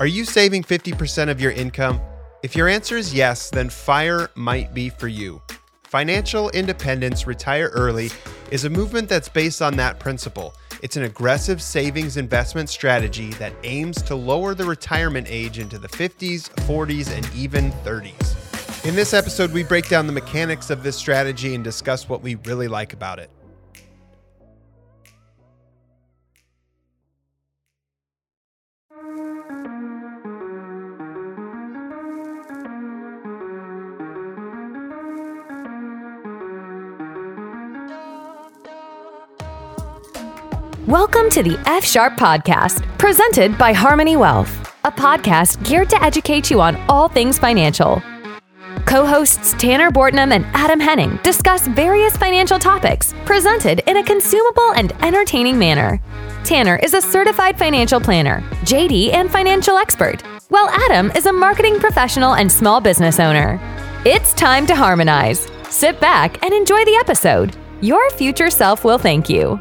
Are you saving 50% of your income? If your answer is yes, then FIRE might be for you. Financial Independence Retire Early is a movement that's based on that principle. It's an aggressive savings investment strategy that aims to lower the retirement age into the 50s, 40s, and even 30s. In this episode, we break down the mechanics of this strategy and discuss what we really like about it. Welcome to the F Sharp Podcast, presented by Harmoney Wealth, a podcast geared to educate you on all things financial. Co hosts Tanner Bortnam and Adam Henning discuss various financial topics presented in a consumable and entertaining manner. Tanner is a certified financial planner, JD, and financial expert, while Adam is a marketing professional and small business owner. It's time to harmonize. Sit back and enjoy the episode. Your future self will thank you.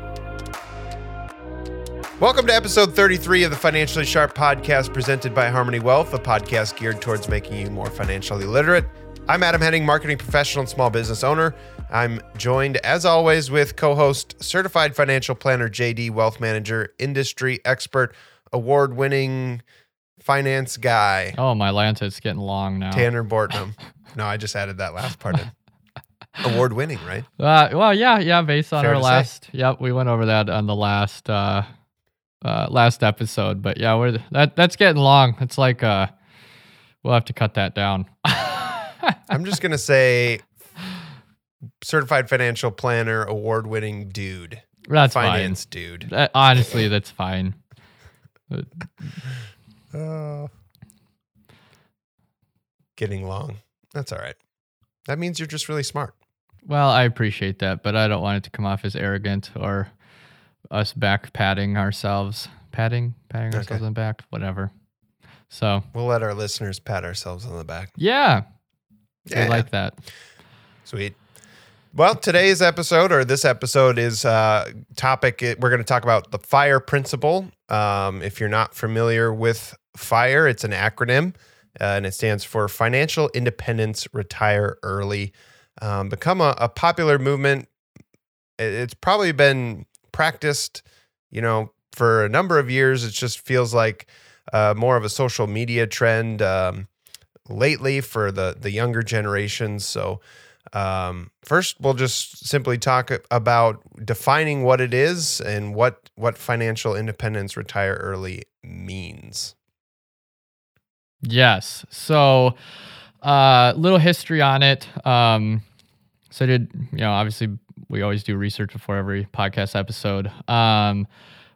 Welcome to episode 33 of the Financially Sharp podcast presented by Harmoney Wealth, a podcast geared towards making you more financially literate. I'm Adam Henning, marketing professional and small business owner. I'm joined, as always, with co host, certified financial planner, JD, wealth manager, industry expert, award winning finance guy. Oh, my Lance's getting long now. Tanner Bortnam. no, I just added that last part in. award winning, right? Uh, well, yeah, yeah. Based on Fair our last, say. yep, we went over that on the last uh, uh, last episode. But yeah, we're that that's getting long. It's like uh, we'll have to cut that down. I'm just gonna say certified financial planner, award winning dude. That's finance fine. dude. That, honestly, that's fine. uh, getting long. That's all right. That means you're just really smart. Well, I appreciate that, but I don't want it to come off as arrogant or us back patting ourselves, patting, patting okay. ourselves on the back, whatever. So we'll let our listeners pat ourselves on the back. Yeah, yeah. I like that. Sweet. Well, today's episode or this episode is uh, topic. We're going to talk about the FIRE principle. Um, if you're not familiar with FIRE, it's an acronym uh, and it stands for Financial Independence Retire Early. Um, become a, a popular movement. It's probably been practiced, you know, for a number of years. It just feels like uh, more of a social media trend um, lately for the the younger generations. So um, first, we'll just simply talk about defining what it is and what what financial independence retire early means. Yes. So, a uh, little history on it. Um, so I did, you know, obviously we always do research before every podcast episode. Um,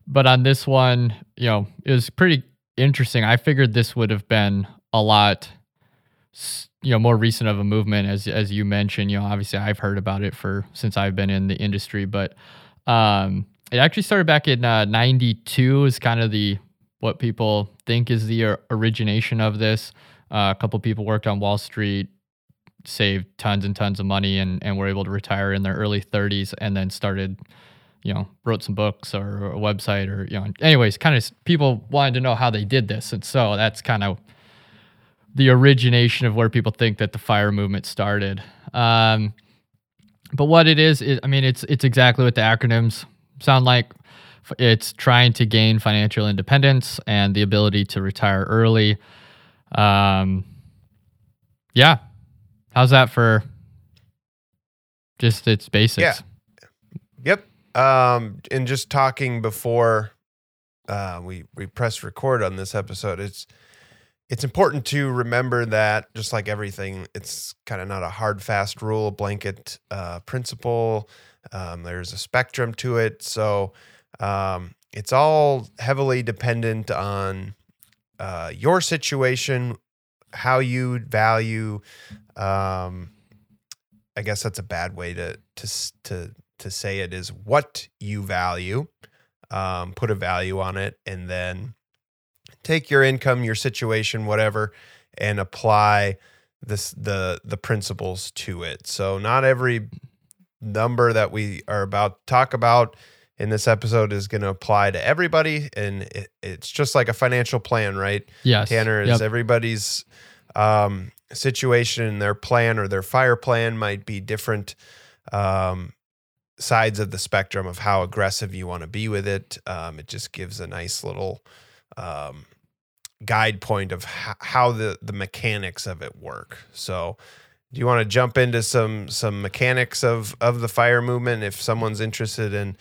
but on this one, you know, it was pretty interesting. I figured this would have been a lot, you know, more recent of a movement, as as you mentioned. You know, obviously I've heard about it for since I've been in the industry, but um, it actually started back in uh, '92. Is kind of the what people think is the origination of this. Uh, a couple people worked on Wall Street saved tons and tons of money and, and were able to retire in their early 30s and then started you know wrote some books or a website or you know anyways kind of people wanted to know how they did this. And so that's kind of the origination of where people think that the fire movement started. Um, but what it is, i mean it's it's exactly what the acronyms sound like. It's trying to gain financial independence and the ability to retire early. Um, yeah How's that for just its basics? Yeah. Yep. Um, and just talking before uh, we we press record on this episode, it's it's important to remember that just like everything, it's kind of not a hard fast rule, blanket uh, principle. Um, there's a spectrum to it, so um, it's all heavily dependent on uh, your situation, how you value um, I guess that's a bad way to to to to say it is what you value. Um, put a value on it, and then take your income, your situation, whatever, and apply this the the principles to it. So not every number that we are about to talk about in this episode is going to apply to everybody, and it, it's just like a financial plan, right? Yes. Tanner is Yep. everybody's um, situation, their plan or their fire plan might be different um, sides of the spectrum of how aggressive you want to be with it. Um, it just gives a nice little um, guide point of h- how the the mechanics of it work. So. Do you want to jump into some some mechanics of of the fire movement if someone's interested in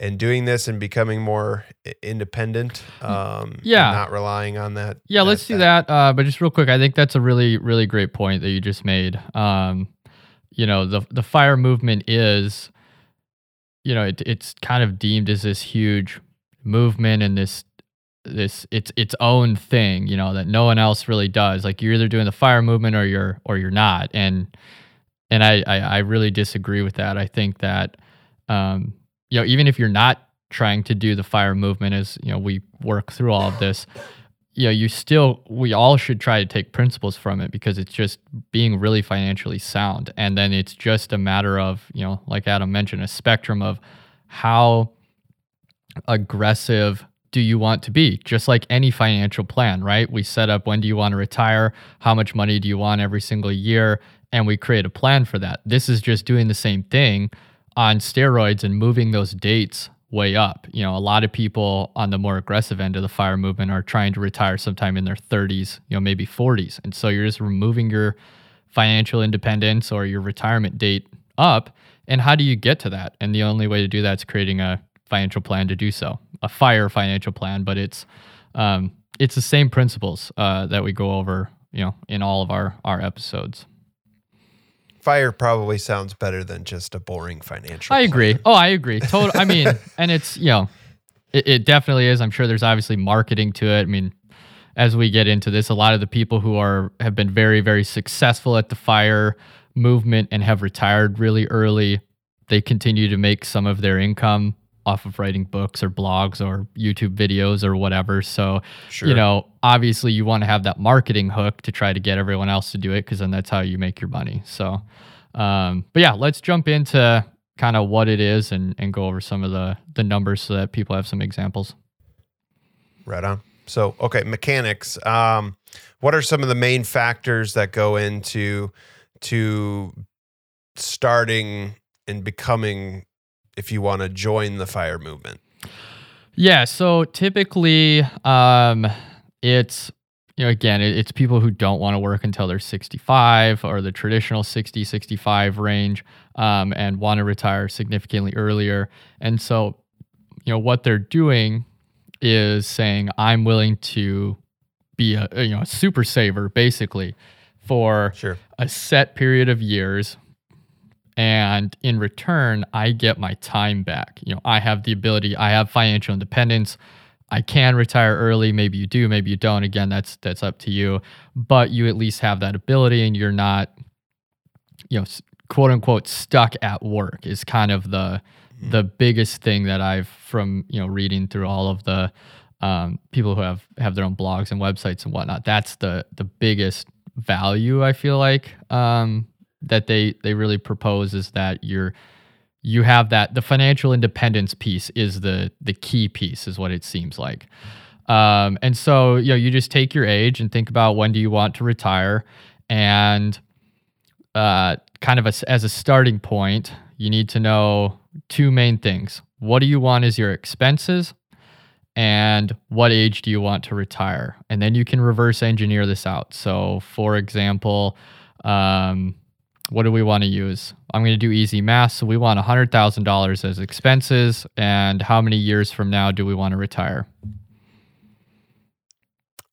in doing this and becoming more independent um and Yeah. not relying on that Yeah, let's do that. Uh, but just real quick, I think that's a really, really great point that you just made. Um, you know, the the fire movement is, you know, it, it's kind of deemed as this huge movement and this this it's its own thing, you know, that no one else really does. Like you're either doing the fire movement or you're or you're not. And and I I, I really disagree with that. I think that um, you know, even if you're not trying to do the fire movement as, you know, we work through all of this, you know, you still we all should try to take principles from it because it's just being really financially sound. And then it's just a matter of, you know, like Adam mentioned, a spectrum of how aggressive do you want to be? Just like any financial plan, right? We set up when do you want to retire? How much money do you want every single year? And we create a plan for that. This is just doing the same thing on steroids and moving those dates way up. You know, a lot of people on the more aggressive end of the fire movement are trying to retire sometime in their 30s, you know, maybe 40s. And so you're just removing your financial independence or your retirement date up. And how do you get to that? And the only way to do that is creating a financial plan to do so, a fire financial plan. But it's um, it's the same principles uh, that we go over, you know, in all of our our episodes. Fire probably sounds better than just a boring financial I agree. plan. Oh, I agree. Total. I mean, and it's you know, it, it definitely is. I'm sure there's obviously marketing to it. I mean, as we get into this, a lot of the people who are have been very very successful at the fire movement and have retired really early, they continue to make some of their income off of writing books or blogs or YouTube videos or whatever. So, Sure. you know, obviously you want to have that marketing hook to try to get everyone else to do it because then that's how you make your money. So, um, but yeah, let's jump into kind of what it is and, and go over some of the, the numbers so that people have some examples. Right on. So, okay, mechanics. Um, what are some of the main factors that go into to starting and becoming, if you want to join the fire movement? Yeah. So typically, um, it's you know again, it, it's people who don't want to work until they're 65 or the traditional 60, 65 range, um, and want to retire significantly earlier. And so, you know, what they're doing is saying, "I'm willing to be a you know a super saver, basically, for Sure. a set period of years and in return i get my time back. You know i have the ability i have financial independence. I can retire early. Maybe you do maybe you don't. Again that's that's up to you. But you at least have that ability and you're not you know quote unquote stuck at work is kind of the the biggest thing that i've from you know reading through all of the um, people who have have their own blogs and websites and whatnot that's the the biggest value i feel like um, that they they really propose is that you're you have that the financial independence piece is the the key piece is what it seems like. Um, and so you know you just take your age and think about when do you want to retire and uh, kind of a, as a starting point you need to know two main things. What do you want as your expenses and what age do you want to retire? And then you can reverse engineer this out. So for example um, what do we want to use? I'm going to do easy math. So we want $100,000 as expenses. And how many years from now do we want to retire?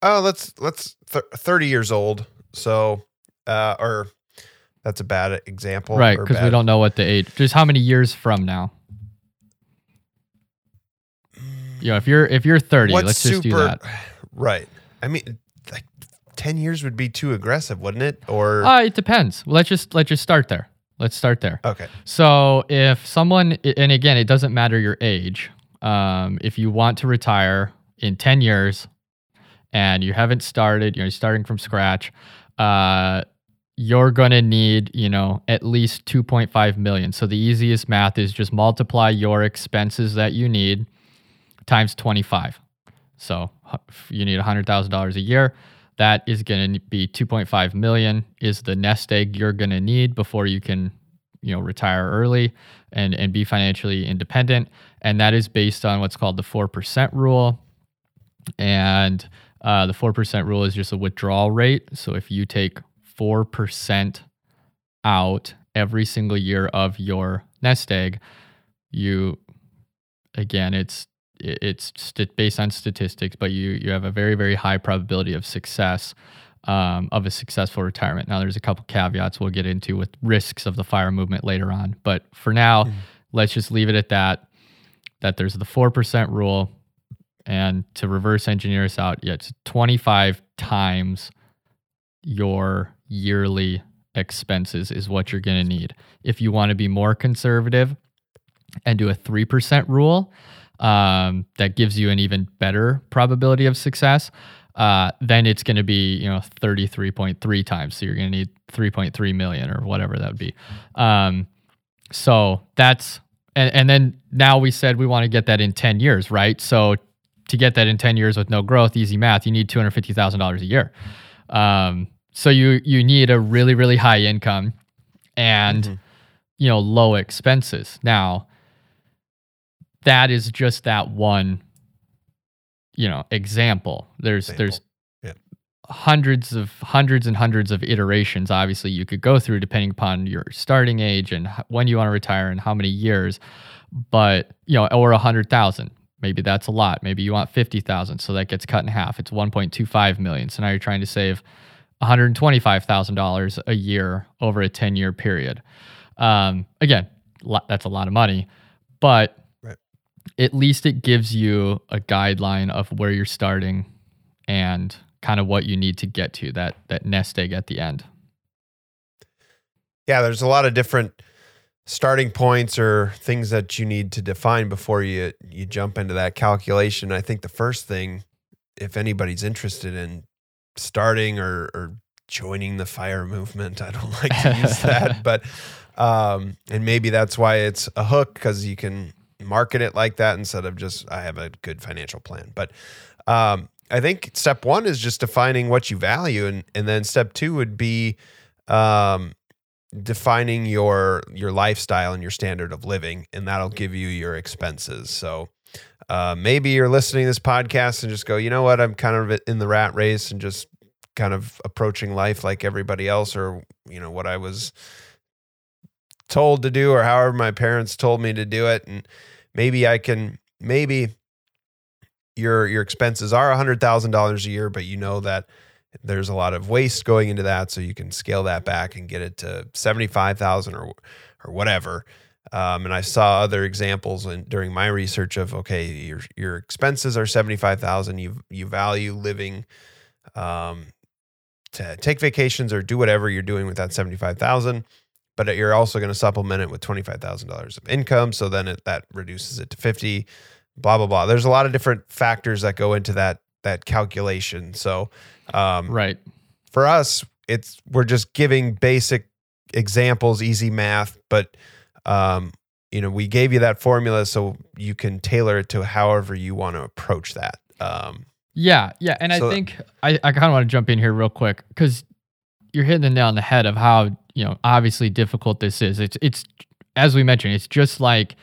Oh, let's let's th- 30 years old. So, uh, or that's a bad example. right. Because we don't know what the age, just how many years from now? You know, if you're if you're 30, What's let's just do that. Right. I mean, 10 years would be too aggressive, wouldn't it? Or Uh, it depends. Let's just let's just start there. Let's start there. okay, So if someone, and again, it doesn't matter your age. Um, if you want to retire in 10 years and you haven't started, you're starting from scratch, uh, you're going to need, you know, at least 2.5 million. So the easiest math is just multiply your expenses that you need times 25. So you need $100,000 a year. That is going to be 2.5 million is the nest egg you're going to need before you can, you know, retire early and and be financially independent. And that is based on what's called the 4% rule. And uh, the 4% rule is just a withdrawal rate. So if you take 4% out every single year of your nest egg, you, again, it's, it's st- based on statistics, but you, you have a very, very high probability of success um, of a successful retirement. Now, there's a couple caveats we'll get into with risks of the fire movement later on. But for now, mm. let's just leave it at that. That there's the 4% rule and to reverse engineer us out, yeah, it's 25 times your yearly expenses is what you're going to need. If you want to be more conservative and do a 3% rule, um, that gives you an even better probability of success, uh, then it's going to be, you know, 33.3 times. So you're going to need 3.3 million or whatever that would be. Um, so that's, and, and then now we said we want to get that in 10 years, right? So to get that in 10 years with no growth, easy math, you need $250,000 a year. Um, so you you need a really really high income and mm-hmm. you know low expenses. Now that is just that one you know example. There's example. there's yeah. hundreds of hundreds and hundreds of iterations obviously you could go through depending upon your starting age and when you want to retire and how many years but you know or a hundred thousand Maybe that's a lot. Maybe you want 50,000. So that gets cut in half. It's 1.25 million. So now you're trying to save $125,000 a year over a 10 year period. Um, again, that's a lot of money, but. At least it gives you a guideline of where you're starting and kind of what you need to get to that that nest egg at the end. Yeah, there's a lot of different starting points or things that you need to define before you you jump into that calculation. I think the first thing, if anybody's interested in starting or, or joining the fire movement, I don't like to use that, but um, and maybe that's why it's a hook because you can market it like that instead of just I have a good financial plan. But um, I think step one is just defining what you value, and and then step two would be um, defining your your lifestyle and your standard of living and that'll give you your expenses so uh, maybe you're listening to this podcast and just go you know what i'm kind of in the rat race and just kind of approaching life like everybody else or you know what i was told to do or however my parents told me to do it. And maybe i can maybe your your expenses are $100000 a year but you know that there's a lot of waste going into that. So you can scale that back and get it to 75,000 or or whatever. Um, and I saw other examples in, during my research of okay your your expenses are 75,000 you you value living um, to take vacations or do whatever you're doing with that 75,000 but you're also going to supplement it with $25,000 of income so then it, that reduces it to 50 blah blah blah there's a lot of different factors that go into that that calculation so um, right. For us, it's we're just giving basic examples, easy math, but um, you know, we gave you that formula so you can tailor it to however you want to approach that. Um, yeah, yeah, and so I think I, I kind of want to jump in here real quick because you're hitting the nail on the head of how you know obviously difficult this is. It's it's as we mentioned, it's just like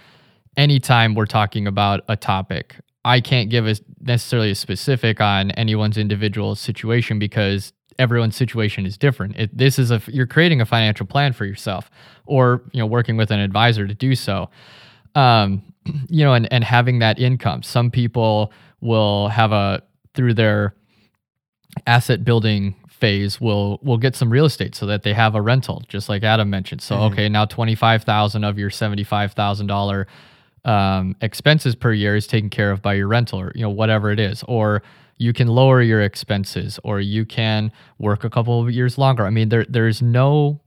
anytime we're talking about a topic I can't give a necessarily a specific on anyone's individual situation because everyone's situation is different. It, this is a you're creating a financial plan for yourself, or you know working with an advisor to do so. Um, you know, and and having that income. Some people will have a through their asset building phase will will get some real estate so that they have a rental, just like Adam mentioned. So mm-hmm. okay, now twenty five thousand of your seventy five thousand dollar um, expenses per year is taken care of by your rental or you know whatever it is or you can lower your expenses or you can work a couple of years longer i mean there there's no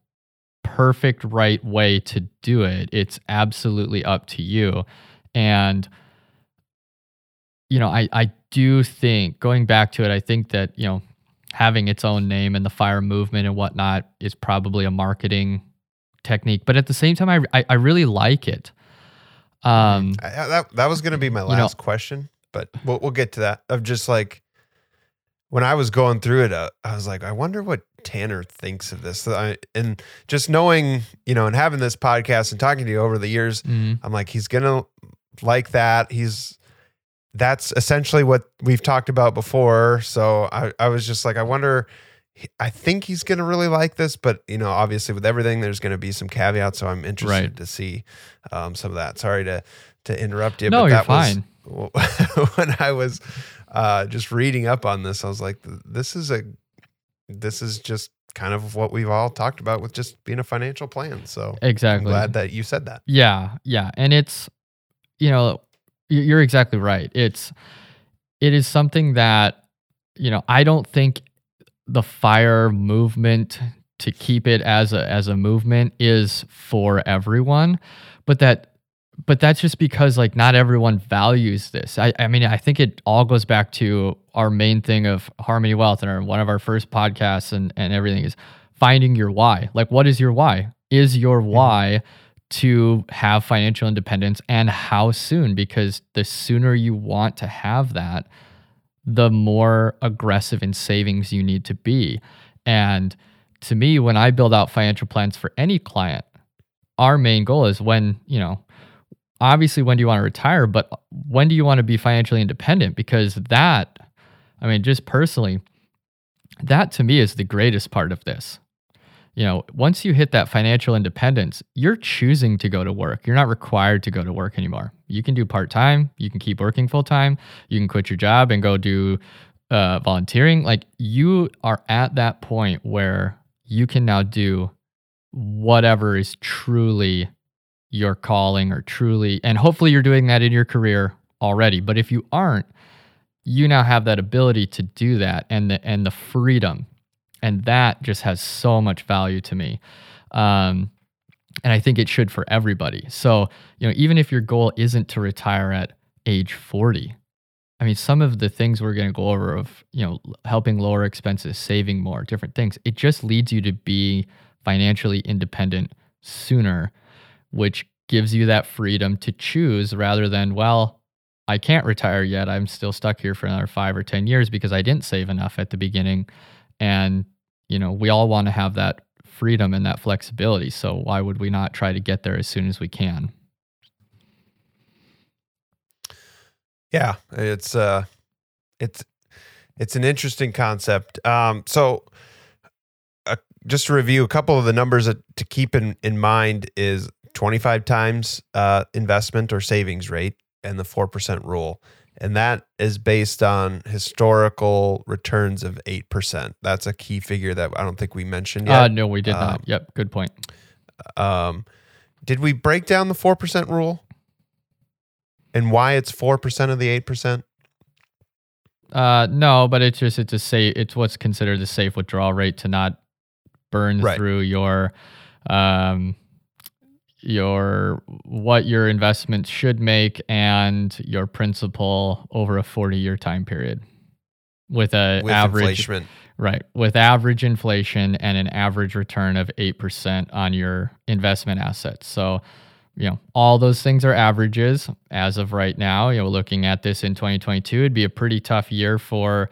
perfect right way to do it it's absolutely up to you and you know i i do think going back to it i think that you know having its own name and the fire movement and whatnot is probably a marketing technique. But at the same time, I I, I really like it. Um, I, that that was going to be my know- last question, but we'll we'll get to that. Of just like when I was going through it, uh, I was like, I wonder what Tanner thinks of this. I, and just knowing, you know, and having this podcast and talking to you over the years, mhm. I'm like, he's gonna like that. He's that's essentially what we've talked about before. So I, I was just like, I wonder. I think he's gonna really like this, but you know, obviously with everything, there's gonna be some caveats. So I'm interested Right. to see um, some of that. Sorry to to interrupt you. No, but you're that fine. Was, when I was uh, just reading up on this, I was like, this is a this is just kind of what we've all talked about with just being a financial plan. So I'm exactly. glad that you said that. Yeah, yeah, and it's you know you're exactly right. It's it is something that you know I don't think the fire movement to keep it as a as a movement is for everyone, but that but that's just because like not everyone values this. I I mean I think it all goes back to our main thing of Harmoney Wealth and our, one of our first podcasts and and everything is finding your why. Like what is your why? Is your mm-hmm. why to have financial independence and how soon because the sooner you want to have that the more aggressive in savings you need to be. And to me when i build out financial plans for any client our main goal is when you know obviously when do you want to retire but when do you want to be financially independent? Because that i mean just personally that to me is the greatest part of this you know, once you hit that financial independence, you're choosing to go to work. You're not required to go to work anymore. You can do part time, you can keep working full time, you can quit your job and go do uh, volunteering. Like you are at that point where you can now do whatever is truly your calling or truly, and hopefully you're doing that in your career already. But if you aren't, you now have that ability to do that and the and the freedom and that just has so much value to me um, and i think it should for everybody so you know even if your goal isn't to retire at age 40 i mean some of the things we're going to go over of you know helping lower expenses saving more different things it just leads you to be financially independent sooner which gives you that freedom to choose rather than well I can't retire yet. I'm still stuck here for another five or 10 years because I didn't save enough at the beginning. And, you know, we all want to have that freedom and that flexibility. So why would we not try to get there as soon as we can? Yeah, it's uh, it's it's an interesting concept. Um, so uh, just to review a couple of the numbers that, to keep in in mind is 25 times uh, investment or savings rate and the four percent rule, and that is based on historical returns of eight percent. That's a key figure that I don't think we mentioned Uh, yet. no, we did Um, not. Yep. Good point. Um, did we break down the four percent rule and why it's four percent of the eight percent? Uh, no, but it's just, it's a safe, it's what's considered the safe withdrawal rate to not burn Right. through your, um, your what your investments should make and your principal over a 40 year time period with a with average inflation. right with average inflation and an average return of 8% on your investment assets. So you know all those things are averages as of right now. You know looking at this in 2022 it'd be a pretty tough year for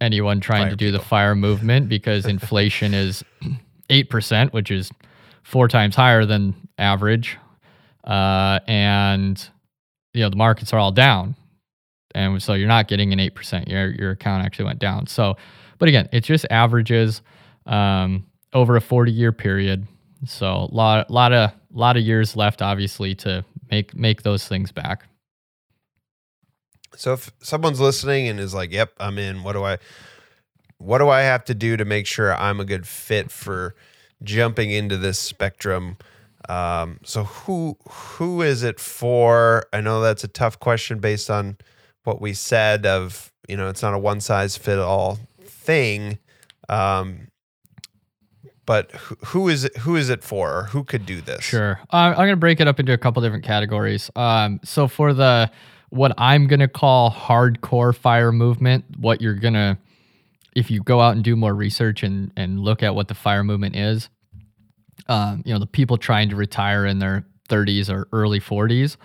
anyone trying Fire to do the fire movement because inflation is 8% which is four times higher than average. Uh, and you know the markets are all down. And so you're not getting an 8% your your account actually went down. So but again it's just averages um, over a 40 year period. So a lot lot of lot of years left obviously to make make those things back. So if someone's listening and is like, "Yep, I'm in. What do I what do I have to do to make sure I'm a good fit for jumping into this spectrum?" Um, so who who is it for? I know that's a tough question based on what we said of, you know, it's not a one size fit all thing. Um, but who, is it who is it for or who could do this? Sure. Uh, I'm going to break it up into a couple different categories. Um, so for the what I'm going to call hardcore fire movement, what you're going to if you go out and do more research and and look at what the fire movement is, um, you know, the people trying to retire in their 30s or early 40s,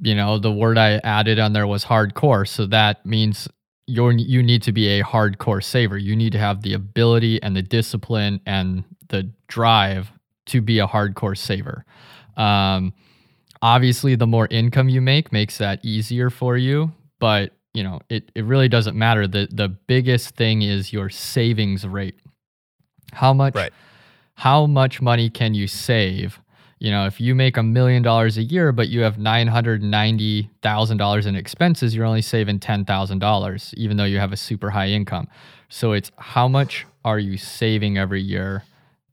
you know, the word I added on there was hardcore. So that means you're you need to be a hardcore saver. You need to have the ability and the discipline and the drive to be a hardcore saver. Um, obviously, the more income you make makes that easier for you, but you know it it really doesn't matter. the The biggest thing is your savings rate. How much? Right. How much money can you save? You know, if you make a million dollars a year, but you have nine hundred ninety thousand dollars in expenses, you're only saving ten thousand dollars, even though you have a super high income. So it's how much are you saving every year?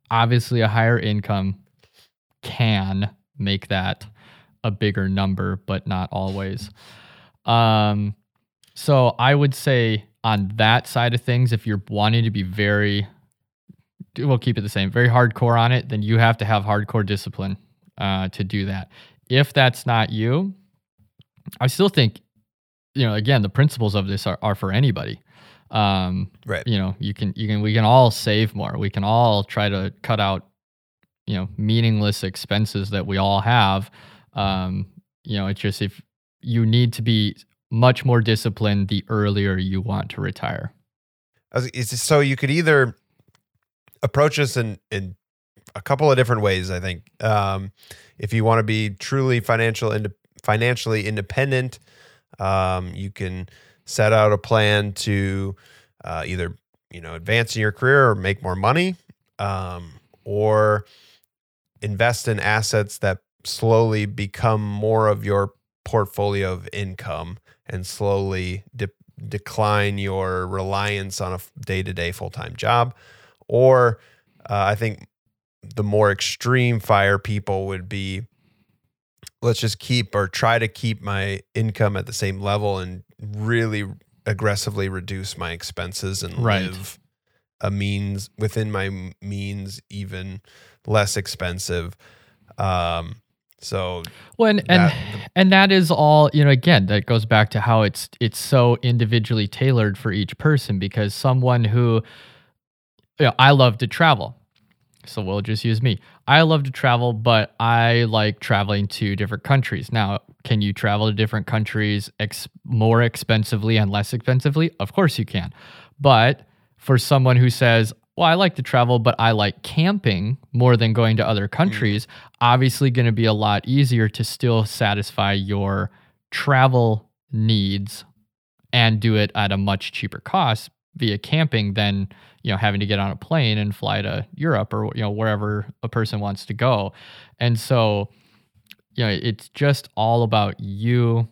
Obviously, a higher income can make that a bigger number, but not always. Um, so I would say on that side of things, if you're wanting to be very, we'll keep it the same, very hardcore on it, then you have to have hardcore discipline uh, to do that. If that's not you, I still think, you know, again, the principles of this are, are for anybody. Um, Right. You know, you can, you can, we can all save more. We can all try to cut out, you know, meaningless expenses that we all have. Um, you know, it's just if you need to be much more disciplined the earlier you want to retire. So you could either approach this in in a couple of different ways. I think um, if you want to be truly financial ind- financially independent, um, you can set out a plan to uh, either you know advance in your career or make more money, um, or invest in assets that slowly become more of your portfolio of income and slowly de- decline your reliance on a day to day full time job. Or uh, I think the more extreme fire people would be let's just keep or try to keep my income at the same level and really aggressively reduce my expenses and Right. live a means within my means even less expensive um so Well, and and, That- and that is all you know. Again, that goes back to how it's it's so individually tailored for each person. Because someone who, you know, I love to travel, so we'll just use me. I love to travel, but I like traveling to different countries. Now, can you travel to different countries ex- more expensively and less expensively? Of course you can, but for someone who says, well, I like to travel, but I like camping more than going to other mm. countries. Obviously, going to be a lot easier to still satisfy your travel needs and do it at a much cheaper cost via camping than you know having to get on a plane and fly to Europe or you know wherever a person wants to go. And so, you know, it's just all about you,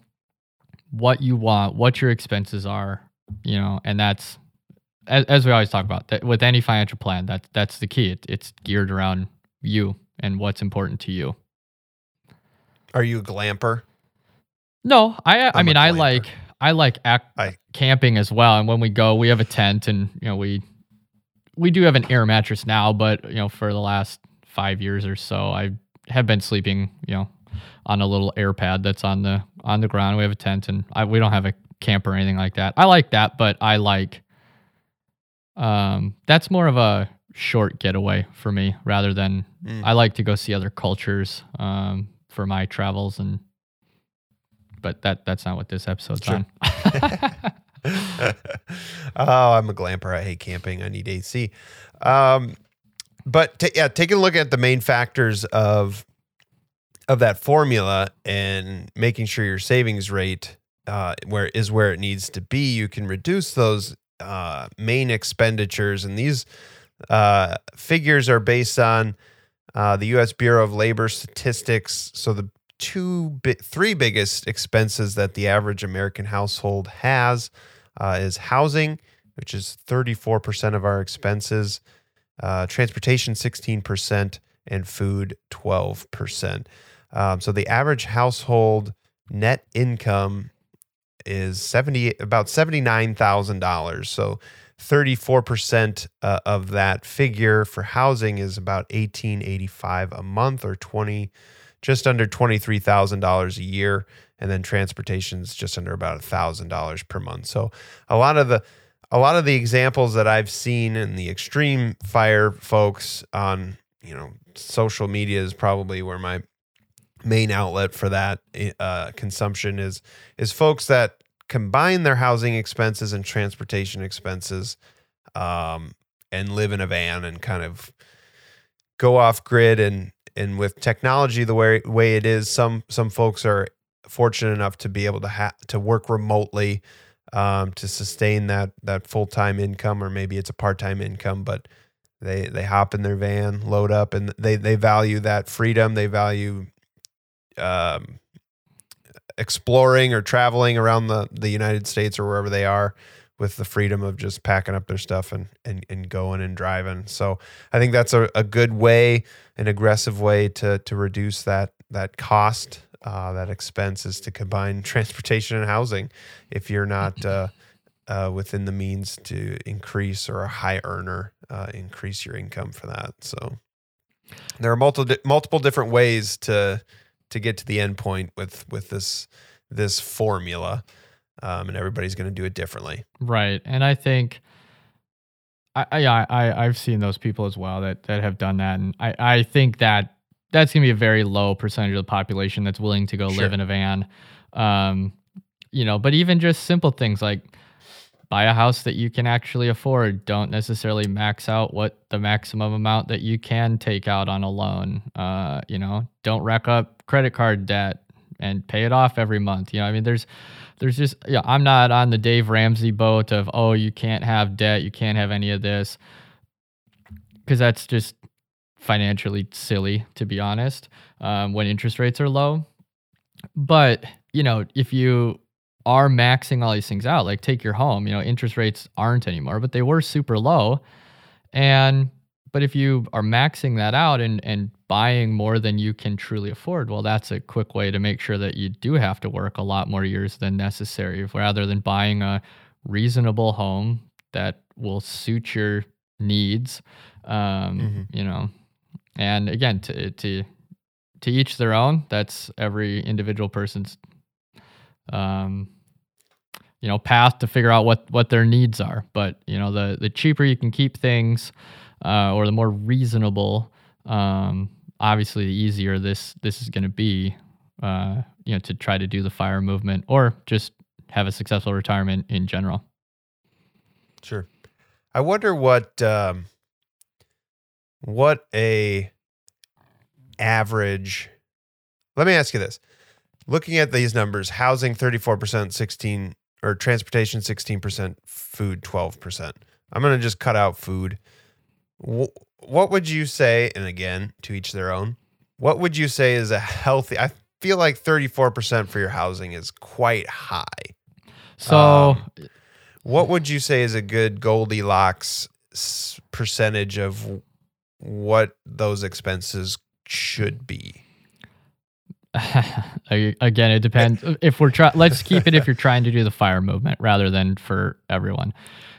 what you want, what your expenses are, you know, and that's as, as we always talk about that with any financial plan. That that's the key. It, it's geared around you and what's important to you. are you a glamper No, I I I'm a mean I like I like ac- I- camping as well. And when we go, we have a tent, and you know we we do have an air mattress now, but you know for the last five years or so, I have been sleeping you know on a little air pad that's on the on the ground. We have a tent, and I, we don't have a camp or anything like that. I like that, but I like um that's more of a short getaway for me rather than Mm. I like to go see other cultures um, for my travels and but that that's not what this episode's Sure. on. oh, I'm a glamper. I hate camping. I need AC. Um, but ta- yeah, taking a look at the main factors of of that formula and making sure your savings rate uh, where is where it needs to be, you can reduce those uh, main expenditures. And these uh, figures are based on uh, the U.S. Bureau of Labor Statistics. So the two, bi- three biggest expenses that the average American household has uh, is housing, which is 34% of our expenses, uh, transportation 16%, and food 12%. Um, so the average household net income is 70 about $79,000. So 34% uh, of that figure for housing is about 1885 a month or 20 just under $23,000 a year and then transportation is just under about $1,000 per month. So a lot of the a lot of the examples that I've seen in the extreme fire folks on, you know, social media is probably where my main outlet for that uh, consumption is is folks that combine their housing expenses and transportation expenses um, and live in a van and kind of go off grid and and with technology the way way it is some some folks are fortunate enough to be able to ha- to work remotely um, to sustain that that full time income, or maybe it's a part time income, but they they hop in their van, load up, and they they value that freedom. They value um, exploring or traveling around the the United States or wherever they are with the freedom of just packing up their stuff and and, and going and driving. So I think that's a, a good way, an aggressive way to to reduce that that cost uh, that expense is to combine transportation and housing if you're not uh, uh, within the means to increase or a high earner uh, increase your income for that so there are multiple multiple different ways to to get to the end point with with this this formula um, and everybody's going to do it differently right and i think I, I I I've seen those people as well that that have done that, and I I think that that's going to be a very low percentage of the population that's willing to go sure. live in a van. Um, you know, but even just simple things like buy a house that you can actually afford. Don't necessarily max out what the maximum amount that you can take out on a loan. Uh, you know, don't rack up credit card debt and pay it off every month. You know, I mean, there's, there's just, yeah, I'm not on the Dave Ramsey boat of, oh, you can't have debt, you can't have any of this, because that's just financially silly, to be honest, um, when interest rates are low. But, you know, if you are maxing all these things out, like take your home, you know, interest rates aren't anymore, but they were super low. And, but if you are maxing that out and, and buying more than you can truly afford, well, that's a quick way to make sure that you do have to work a lot more years than necessary rather than buying a reasonable home that will suit your needs. Um, mm-hmm. You know, and again, to to to each their own. That's every individual person's um, you know path to figure out what what their needs are. But you know, the the cheaper you can keep things, uh, or the more reasonable, um, obviously, the easier this this is going to be. Uh, you know, to try to do the fire movement or just have a successful retirement in general. Sure. I wonder what um, what a average let me ask you this looking at these numbers housing 34% 16 or transportation 16% food 12% i'm going to just cut out food what would you say and again to each their own what would you say is a healthy i feel like 34% for your housing is quite high so um, what would you say is a good goldilocks percentage of what those expenses should be? Again, it depends. if we're trying, let's keep it if you're trying to do the fire movement rather than for everyone.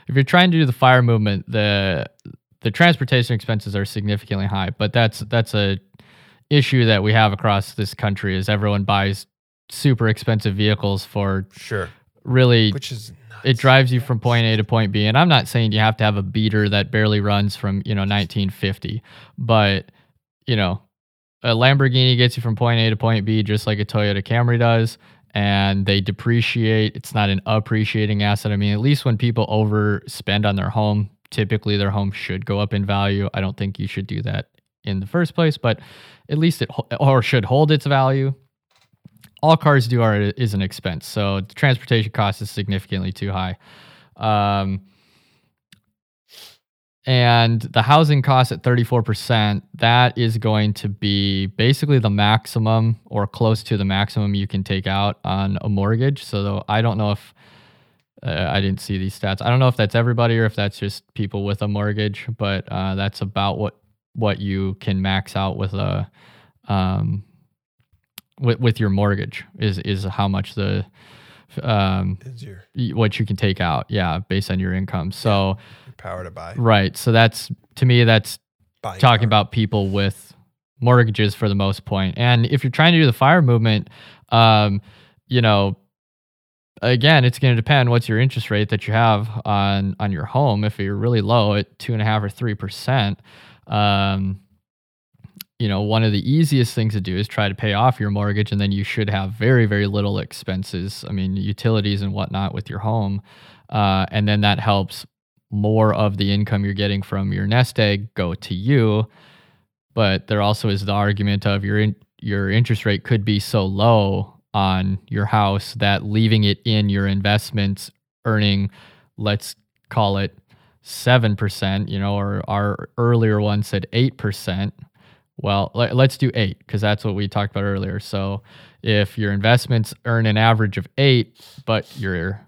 If you're trying to do the fire movement, the the transportation expenses are significantly high, but that's that's a issue that we have across this country is everyone buys super expensive vehicles for sure really which is it drives you from point A to point B. And I'm not saying you have to have a beater that barely runs from, you know, 1950, but, you know, a Lamborghini gets you from point A to point B just like a Toyota Camry does. And they depreciate. It's not an appreciating asset. I mean, at least when people overspend on their home, typically their home should go up in value. I don't think you should do that in the first place, but at least it or should hold its value all cars do are is an expense. So transportation cost is significantly too high. Um, and the housing cost at 34%, that is going to be basically the maximum or close to the maximum you can take out on a mortgage. So I don't know if uh, I didn't see these stats. I don't know if that's everybody or if that's just people with a mortgage, but uh, that's about what what you can max out with a um, with, with your mortgage is is how much the um your, what you can take out yeah based on your income. So yeah, power to buy. Right. So that's to me that's Buying talking power. about people with mortgages for the most point. And if you're trying to do the fire movement um you know again, it's going to depend what's your interest rate that you have on on your home. If you're really low at two and a half or three percent, um, you know, one of the easiest things to do is try to pay off your mortgage, and then you should have very very little expenses. I mean, utilities and whatnot with your home, uh, and then that helps more of the income you're getting from your nest egg go to you. But there also is the argument of your in, your interest rate could be so low on your house that leaving it in your investments earning let's call it 7%, you know, or our earlier one said 8%. Well, let, us do 8 because that's what we talked about earlier. So, if your investments earn an average of 8 but your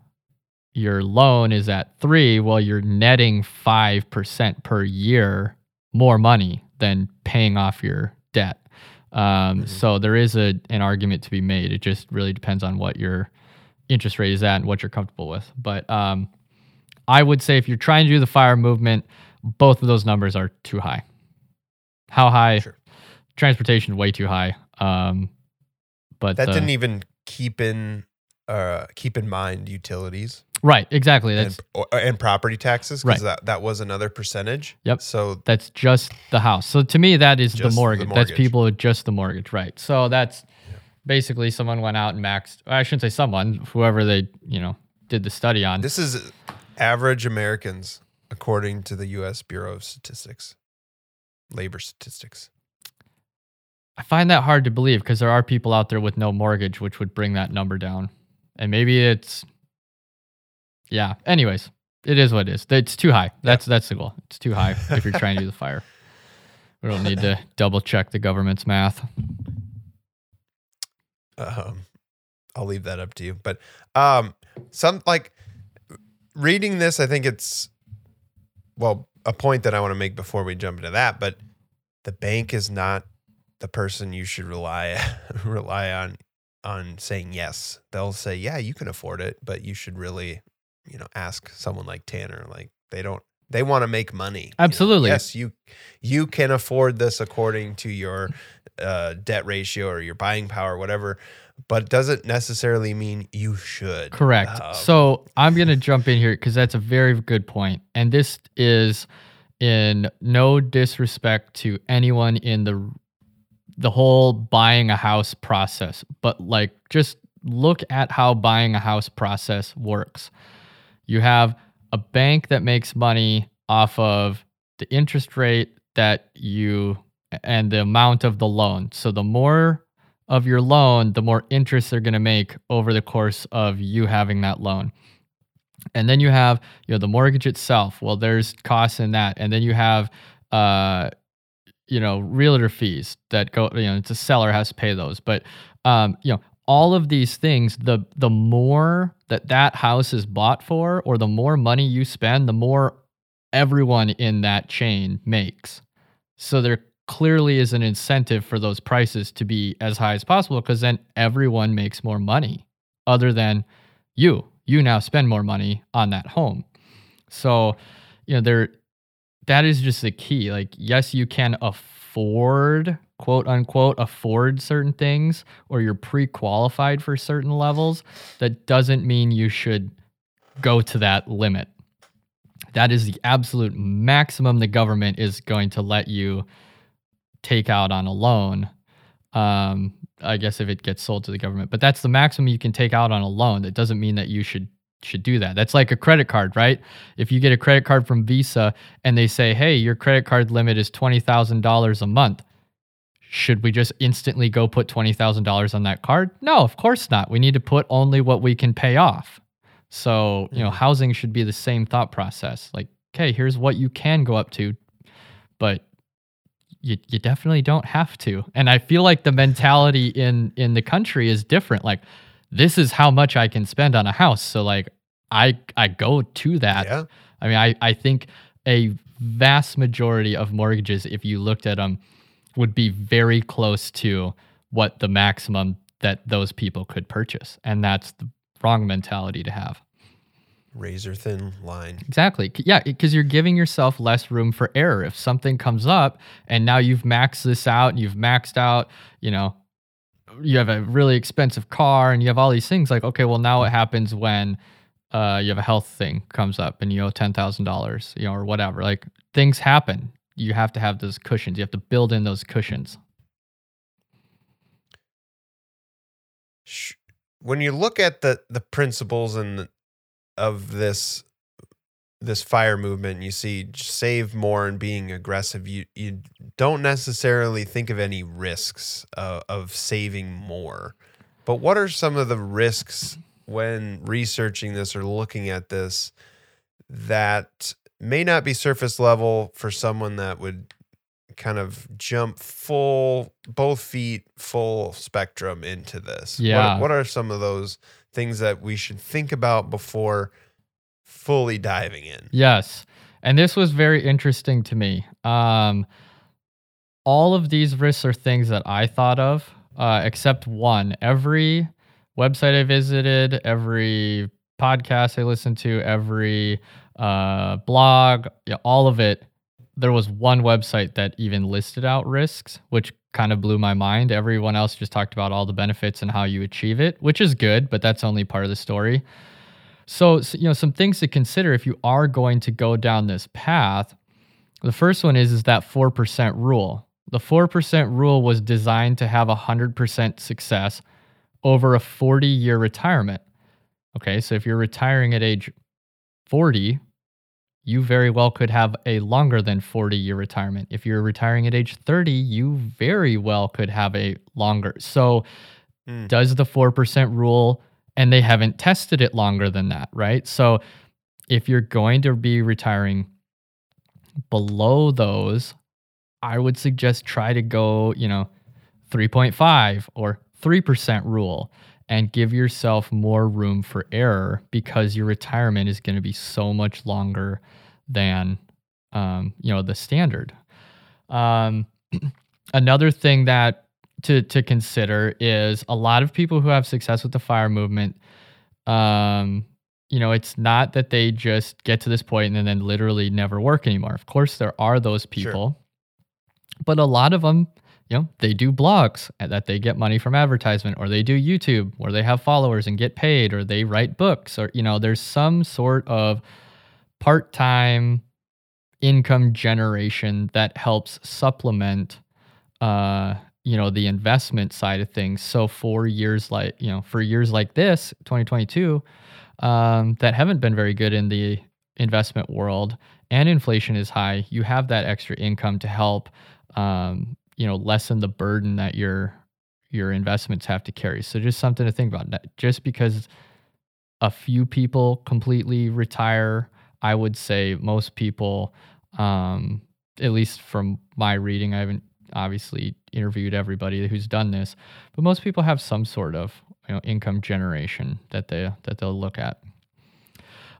your loan is at 3, well you're netting 5% per year more money than paying off your debt. Um, mm-hmm. So there is a an argument to be made. It just really depends on what your interest rate is at and what you're comfortable with. But um, I would say if you're trying to do the fire movement, both of those numbers are too high. How high? Sure. Transportation way too high. Um, but that didn't even keep in uh, keep in mind utilities. Right, exactly. That's and, uh, and property taxes because right. that, that was another percentage. Yep. So that's just the house. So to me, that is the mortgage. the mortgage. That's people with just the mortgage, right? So that's yeah. basically someone went out and maxed. I shouldn't say someone, whoever they you know did the study on. This is average Americans according to the U.S. Bureau of Statistics, labor statistics. I find that hard to believe because there are people out there with no mortgage, which would bring that number down. And maybe it's yeah. Anyways, it is what it is. It's too high. That's that's the goal. It's too high if you're trying to do the fire. We don't need to double check the government's math. Um, I'll leave that up to you. But um, some like reading this, I think it's well a point that I want to make before we jump into that. But the bank is not the person you should rely rely on on saying yes. They'll say, yeah, you can afford it, but you should really you know, ask someone like Tanner. Like they don't they want to make money. Absolutely. You know? Yes, you you can afford this according to your uh, debt ratio or your buying power, whatever. But doesn't necessarily mean you should. Correct. Um, so I'm going to jump in here because that's a very good point, and this is in no disrespect to anyone in the the whole buying a house process, but like just look at how buying a house process works you have a bank that makes money off of the interest rate that you and the amount of the loan. So the more of your loan, the more interest they're going to make over the course of you having that loan. And then you have, you know, the mortgage itself. Well, there's costs in that. And then you have uh you know, realtor fees that go, you know, it's a seller has to pay those. But um, you know, all of these things, the the more that that house is bought for, or the more money you spend, the more everyone in that chain makes. So there clearly is an incentive for those prices to be as high as possible because then everyone makes more money, other than you. You now spend more money on that home. So, you know, there that is just the key. Like, yes, you can afford quote unquote afford certain things or you're pre-qualified for certain levels that doesn't mean you should go to that limit. That is the absolute maximum the government is going to let you take out on a loan. Um, i guess if it gets sold to the government but that's the maximum you can take out on a loan. That doesn't mean that you should should do that. That's like a credit card right? If you get a credit card from visa and they say hey your credit card limit is $20000 a month should we just instantly go put $20,000 on that card? No, of course not. We need to put only what we can pay off. So, you know, mm-hmm. housing should be the same thought process. Like, okay, here's what you can go up to, but you, you definitely don't have to. And I feel like the mentality in in the country is different. Like, this is how much I can spend on a house. So like I I go to that. Yeah. I mean, I, I think a vast majority of mortgages, if you looked at them, would be very close to what the maximum that those people could purchase. And that's the wrong mentality to have. Razor thin line. Exactly. Yeah, because you're giving yourself less room for error. If something comes up and now you've maxed this out, and you've maxed out, you know, you have a really expensive car and you have all these things like okay well now what happens when uh, you have a health thing comes up and you owe $10000 you know or whatever like things happen you have to have those cushions you have to build in those cushions When you look at the the principles and of this this fire movement, you see save more and being aggressive. You you don't necessarily think of any risks uh, of saving more. But what are some of the risks when researching this or looking at this that may not be surface level for someone that would kind of jump full both feet full spectrum into this What- Yeah. what, are some of those things that we should think about before fully diving in Yes. And this was very interesting to me. Um, all of these risks are things that I thought of, uh, except one. Every website I visited, every podcast I listened to, every uh, blog, yeah, all of it, there was one website that even listed out risks, which kind of blew my mind. Everyone else just talked about all the benefits and how you achieve it, which is good, but that's only part of the story. So, you know, some things to consider if you are going to go down this path. The first one is is that 4% rule. The 4% rule was designed to have 100% success over a 40-year retirement. Okay, so if you're retiring at age 40, you very well could have a longer than 40 year retirement. If you're retiring at age 30, you very well could have a longer. So, Hmm. does the 4% rule, and they haven't tested it longer than that, right? So, if you're going to be retiring below those, I would suggest try to go, you know, 3.5 or 3% rule and give yourself more room for error because your retirement is going to be so much longer than um, you know the standard. Um, another thing that to to consider is a lot of people who have success with the fire movement. Um, you know, it's not that they just get to this point and then literally never work anymore. Of course, there are those Sure. people, but a lot of them you know they do blogs that they get money from advertisement or they do youtube where they have followers and get paid or they write books or you know there's some sort of part-time income generation that helps supplement uh you know the investment side of things. So for years like you know for years like this 2022 um that haven't been very good in the investment world and inflation is high you have that extra income to help um you know lessen the burden that your your investments have to carry. So just something to think about just because a few people completely retire i would say most people um at least from my reading i haven't obviously interviewed everybody who's done this but most people have some sort of you know income generation that they that they'll look at.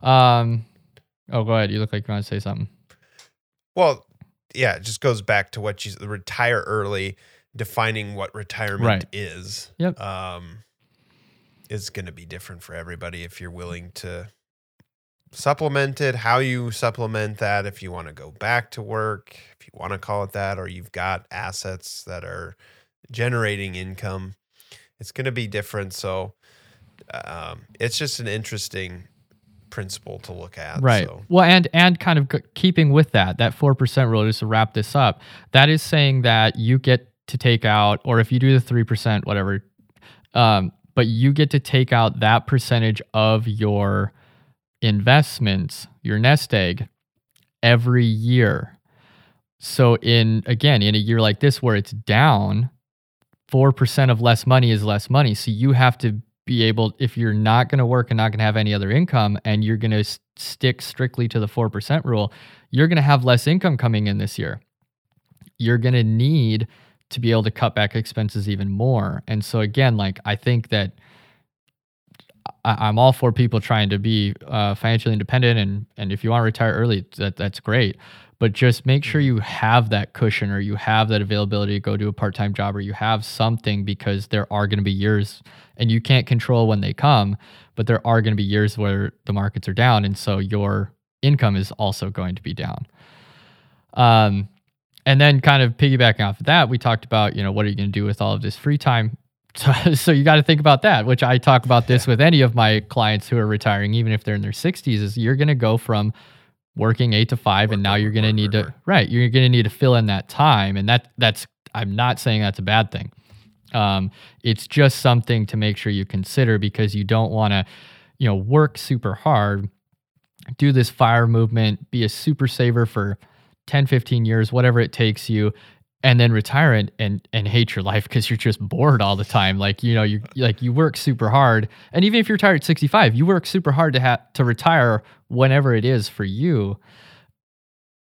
Um oh go ahead. You look like you want to say something. Well yeah it just goes back to what you retire early defining what retirement Right. is Yep. um is going to be different for everybody if you're willing to supplement it how you supplement that if you want to go back to work if you want to call it that or you've got assets that are generating income it's going to be different so um, it's just an interesting principle to look at right. so. well and and kind of keeping with that that 4% rule just to wrap this up that is saying that you get to take out or if you do the 3% whatever um, but you get to take out that percentage of your investments your nest egg every year. So in again in a year like this where it's down 4% of less money is less money. So you have to be able if you're not going to work and not going to have any other income and you're going to s- stick strictly to the 4% rule you're going to have less income coming in this year. You're going to need to be able to cut back expenses even more. And so again like i think that I, i'm all for people trying to be uh, financially independent and and if you want to retire early that that's great but just make sure you have that cushion or you have that availability to go do a part-time job or you have something because there are going to be years and you can't control when they come but there are going to be years where the markets are down and so your income is also going to be down. Um, and then kind of piggybacking off of that we talked about you know what are you going to do with all of this free time? So, so you got to think about that, which I talk about this with any of my clients who are retiring, even if they're in their 60s, is you're going to go from working eight to five, Work, and now work, you're going to need to work. right. You're going to need to fill in that time, and that that's I'm not saying that's a bad thing. Um, it's just something to make sure you consider because you don't want to, you know, work super hard, do this fire movement, be a super saver for 10, 15 years, whatever it takes you, and then retire and and, and hate your life because you're just bored all the time. Like, you know, you like you work super hard. And even if you're retired at 65, you work super hard to have to retire whenever it is for you.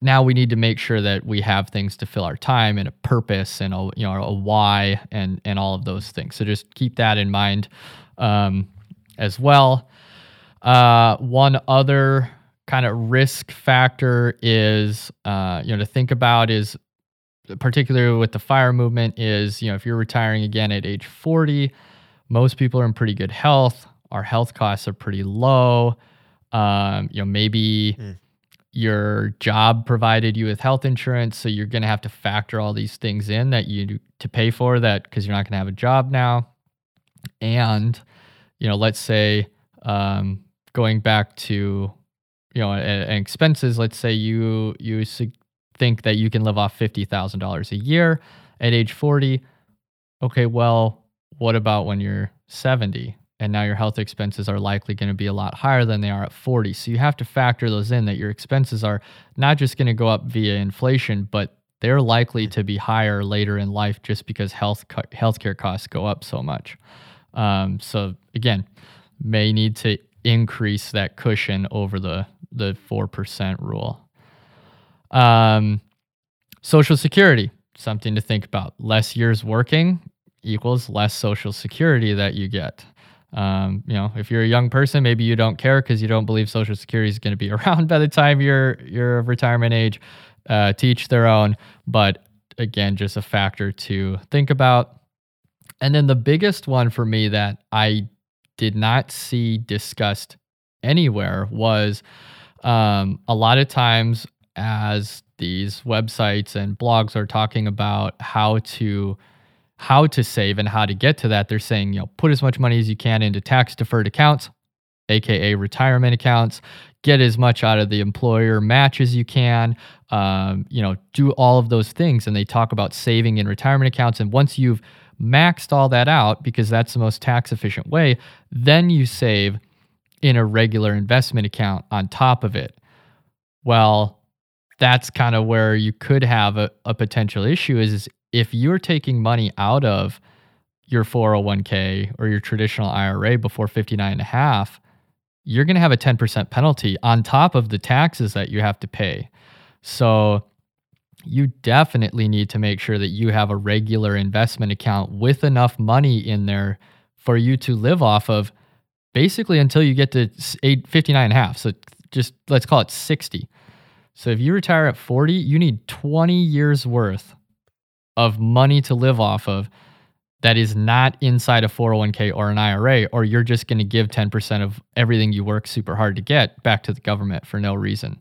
Now we need to make sure that we have things to fill our time and a purpose and a you know a why and and all of those things. So just keep that in mind um, as well. Uh, one other kind of risk factor is uh, you know to think about is particularly with the fire movement is you know if you're retiring again at age 40 most people are in pretty good health. Our health costs are pretty low. Um, you know maybe Hmm. your job provided you with health insurance so you're going to have to factor all these things in that you to pay for that because you're not going to have a job now. And you know let's say um, going back to you know and, and expenses let's say you you sig- think that you can live off $50,000 a year at age 40 okay well what about when you're 70 and now your health expenses are likely going to be a lot higher than they are at 40 so you have to factor those in that your expenses are not just going to go up via inflation but they're likely to be higher later in life just because health co- healthcare costs go up so much. Um, so again may need to increase that cushion over the the 4% rule um, social security something to think about. Less years working equals less social security that you get. Um, you know if you're a young person maybe you don't care because you don't believe social security is going to be around by the time you're you're of retirement age. Uh, teach their own but again just a factor to think about. And then the biggest one for me that i did not see discussed anywhere was um, a lot of times as these websites and blogs are talking about how to how to save and how to get to that they're saying you know put as much money as you can into tax deferred accounts aka retirement accounts. Get as much out of the employer match as you can. Um, you know do all of those things. And they talk about saving in retirement accounts. And once you've maxed all that out because that's the most tax efficient way then you save in a regular investment account on top of it. Well that's kind of where you could have a, a potential issue is, is if you're taking money out of your 401k or your traditional IRA before 59 and a half, you're going to have a 10% penalty on top of the taxes that you have to pay. So you definitely need to make sure that you have a regular investment account with enough money in there for you to live off of basically until you get to eight- 59 and a half. So just let's call it 60. So if you retire at 40, you need 20 years worth of money to live off of that is not inside a 401k or an IRA, or you're just going to give 10% of everything you work super hard to get back to the government for no reason.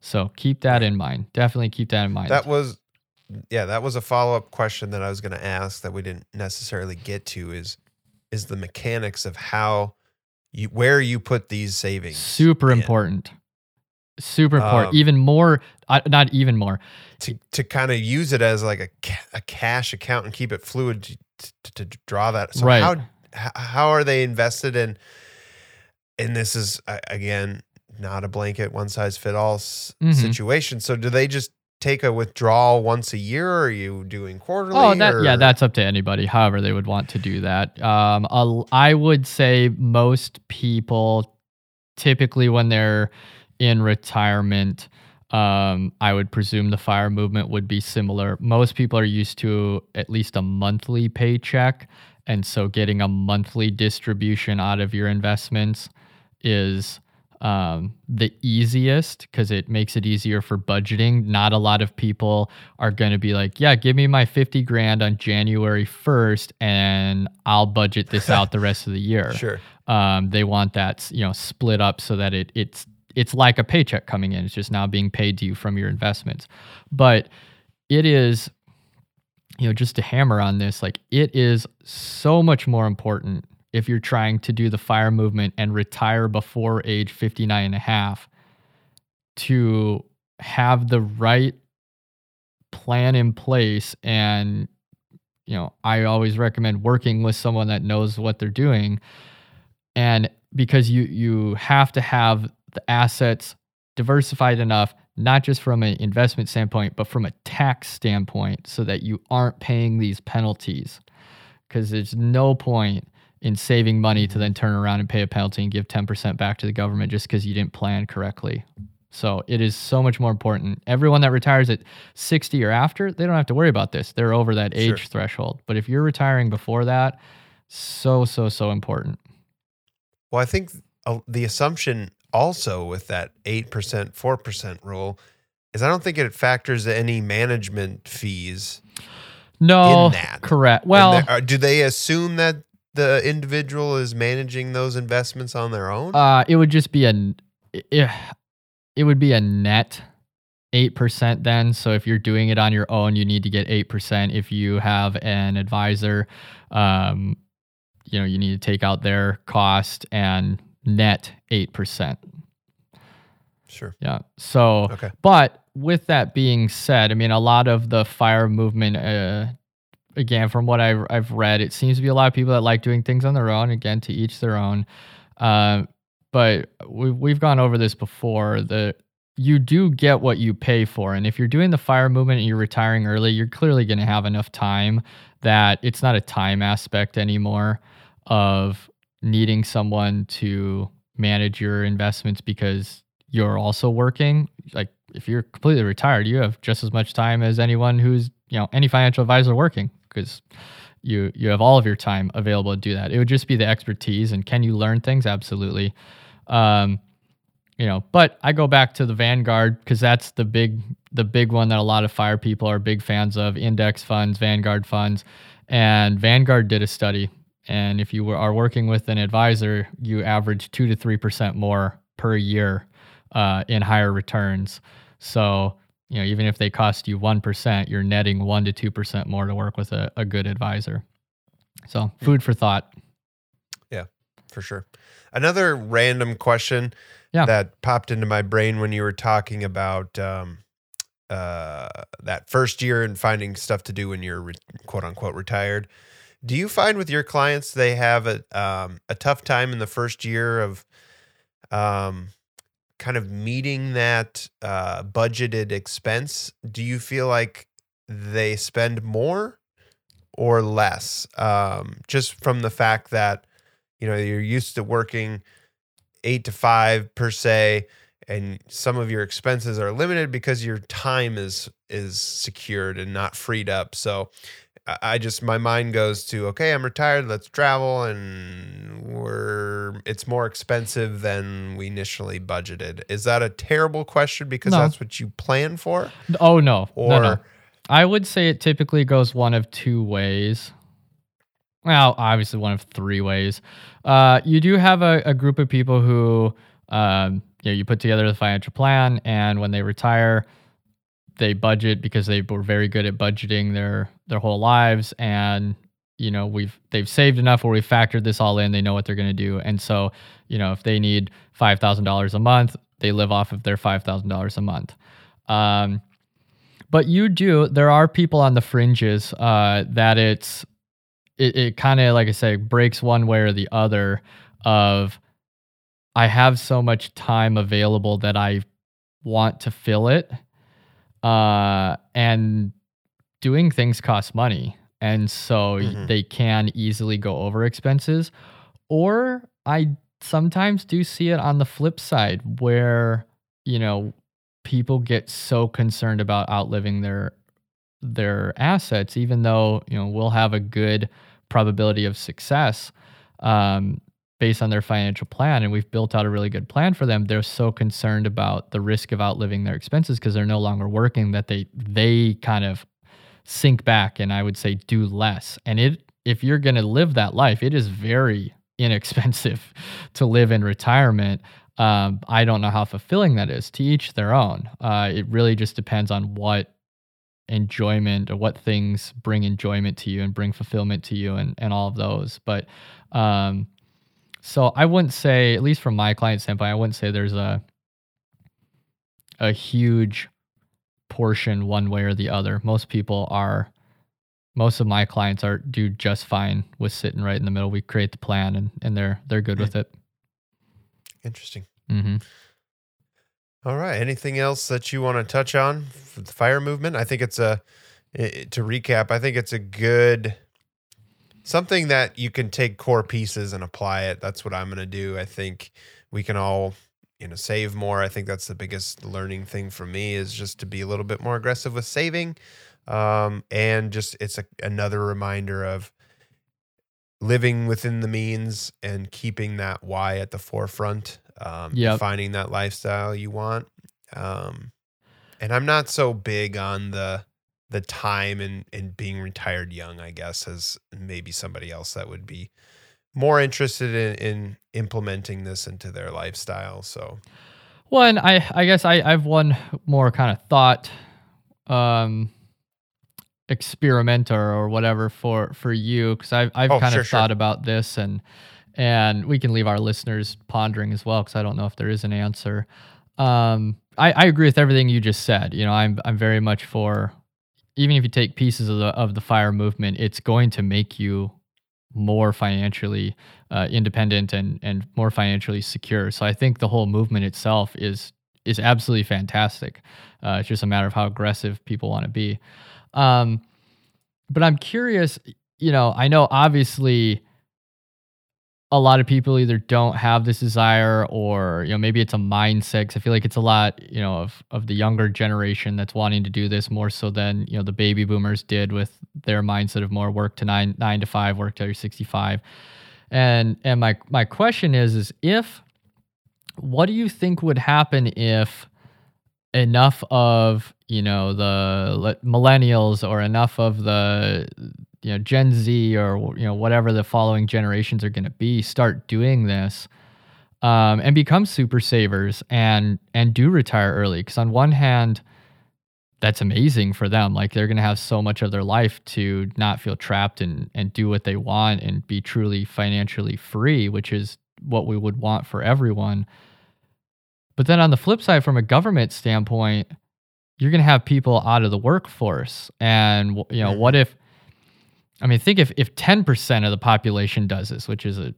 So keep that in mind. Definitely keep that in mind. That was, yeah, that was a follow up question that I was going to ask that we didn't necessarily get to. Is is the mechanics of how you where you put these savings? super in. important. Super important. Um, even more, uh, not even more. to to kind of use it as like a ca- a cash account and keep it fluid to, to, to draw that. So Right. how how are they invested in? And this is again not a blanket one size fit all s- Mhm. situation. So do they just take a withdrawal once a year? Or are you doing quarterly? Oh, that, yeah, that's up to anybody. However, they would want to do that. Um, I would say most people, typically when they're in retirement, um, I would presume the fire movement would be similar. Most people are used to at least a monthly paycheck, and so getting a monthly distribution out of your investments is um, the easiest because it makes it easier for budgeting. Not a lot of people are going to be like, yeah, give me my 50 grand on January 1st and I'll budget this out the rest of the year. sure. Um, they want that, you know, split up so that it it's it's like a paycheck coming in. It's just now being paid to you from your investments. But it is you know, just to hammer on this, like it is so much more important if you're trying to do the fire movement and retire before age 59 and a half to have the right plan in place and you know i always recommend working with someone that knows what they're doing and because you you have to have the assets diversified enough not just from an investment standpoint but from a tax standpoint so that you aren't paying these penalties because there's no point in saving money to then turn around and pay a penalty and give 10% back to the government just because you didn't plan correctly so it is so much more important. Everyone that retires at 60 or after, they don't have to worry about this. They're over that age Sure. threshold. But if you're retiring before that, so, so, so important. Well, I think uh, the assumption also with that 8%, 4% rule is I don't think it factors any management fees. No, In that. correct. Well, uh, do they assume that the individual is managing those investments on their own? uh, it would just be a, it, it would be a net 8% then. So if you're doing it on your own, you need to get 8%. If you have an advisor, um, you know, you need to take out their cost and net 8%. sure. Yeah. So, Okay. but with that being said, I mean, a lot of the fire movement, uh, again, from what I've, I've read, it seems to be a lot of people that like doing things on their own. Again, to each their own. Uh, but we've, we've gone over this before. The you do get what you pay for, and if you're doing the fire movement and you're retiring early, you're clearly going to have enough time that it's not a time aspect anymore of needing someone to manage your investments because you're also working like if you're completely retired you have just as much time as anyone who's you know any financial advisor working because you you have all of your time available to do that. It would just be the expertise and can you learn things? Absolutely. Um you know but i go back to the vanguard because that's the big the big one that a lot of fire people are big fans of index funds vanguard funds and vanguard did a study and if you are working with an advisor you average 2 to 3% more per year uh, in higher returns so you know even if they cost you 1% you're netting 1 to 2% more to work with a, a good advisor so food for thought Yeah, for sure. Another random question Yeah. that popped into my brain when you were talking about um, uh, that first year and finding stuff to do when you're re- quote unquote retired. Do you find with your clients they have a um, a tough time in the first year of um, kind of meeting that uh, budgeted expense? Do you feel like they spend more or less? Um, just from the fact that you know you're used to working eight to five per se and some of your expenses are limited because your time is is secured and not freed up so I- just my mind goes to okay i'm retired let's travel and we're it's more expensive than we initially budgeted is that a terrible question because No. that's what you plan for oh no or no, no. I would say it typically goes one of two ways. Well, obviously one of three ways. Uh, you do have a, a group of people who, um, you know, you put together the financial plan, and when they retire, they budget because they were very good at budgeting their their whole lives, and you know we've they've saved enough where we factored this all in. They know what they're going to do, and so you know if they need five thousand dollars a month, they live off of their five thousand dollars a month. Um, but you do there are people on the fringes uh, that it's it, it kind of like i say breaks one way or the other of i have so much time available that i want to fill it uh, and doing things costs money. And so Mhm. they can easily go over expenses. Or i sometimes do see it on the flip side where you know people get so concerned about outliving their their assets even though you know we'll have a good probability of success. Um, based on their financial plan and we've built out a really good plan for them they're so concerned about the risk of outliving their expenses because they're no longer working that they they kind of sink back and i would say do less. And it if you're going to live that life it is very inexpensive to live in retirement. Um, i don't know how fulfilling that is to each their own. Uh, it really just depends on what enjoyment or what things bring enjoyment to you and bring fulfillment to you and, and all of those. But um, so I wouldn't say, at least from my client standpoint, I wouldn't say there's a a huge portion one way or the other. Most people are most of my clients are do just fine with sitting right in the middle. We create the plan and, and they're they're good with it. Interesting. hmm All right. Anything else that you want to touch on for the fire movement? I think it's a i- to recap. I think it's a good something that you can take core pieces and apply it. That's what I'm going to do. I think we can all you know save more. I think that's the biggest learning thing for me is just to be a little bit more aggressive with saving, um, and just it's a, another reminder of living within the means and keeping that why at the forefront um, Yep. finding that lifestyle you want um, and i'm not so big on the the time and and being retired young i guess as maybe somebody else that would be more interested in, in implementing this into their lifestyle so Well, and I I guess I I've one more kind of thought um experimenter or whatever for for you because I've I've Oh, kind sure, of sure. thought about this and and we can leave our listeners pondering as well because I don't know if there is an answer. Um, I I agree with everything you just said. You know, I'm I'm very much for even if you take pieces of the of the fire movement, it's going to make you more financially uh, independent and and more financially secure. So I think the whole movement itself is is absolutely fantastic. Uh, it's just a matter of how aggressive people want to be. Um, but I'm curious. You know, I know obviously a lot of people either don't have this desire or you know maybe it's a mindset 'cause i feel like it's a lot you know of of the younger generation that's wanting to do this more so than you know the baby boomers did with their mindset of more work to nine nine to five work till you're 65 and and my my question is is if what do you think would happen if enough of you know the millennials or enough of the you know Gen Z or you know whatever the following generations are going to be start doing this um, and become super savers and and do retire early. Because on one hand that's amazing for them. Like they're going to have so much of their life to not feel trapped and and do what they want and be truly financially free which is what we would want for everyone. But then on the flip side from a government standpoint you're going to have people out of the workforce. And you know Mhm. what if I mean, think if if ten percent of the population does this, which is a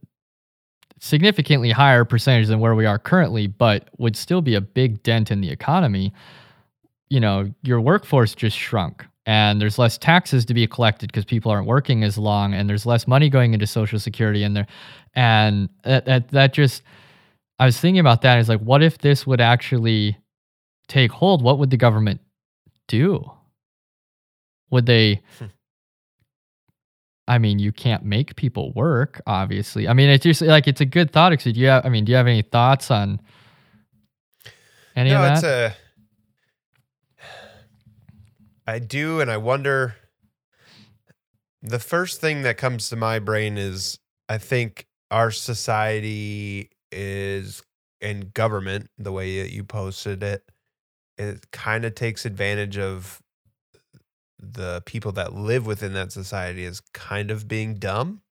significantly higher percentage than where we are currently, but would still be a big dent in the economy. You know, your workforce just shrunk, and there's less taxes to be collected because people aren't working as long, and there's less money going into Social Security, and there, and that that, that just. I was thinking about that. Is like, what if this would actually take hold? What would the government do? Would they? Hmm. I mean, you can't make people work, obviously. I mean, it's just like it's a good thought. Actually, do you have? I mean, do you have any thoughts on any no, of it's that? a. I do, and I wonder. The first thing that comes to my brain is I think our society is and government, the way that you posted it, it kind of takes advantage of the people that live within that society as kind of being dumb.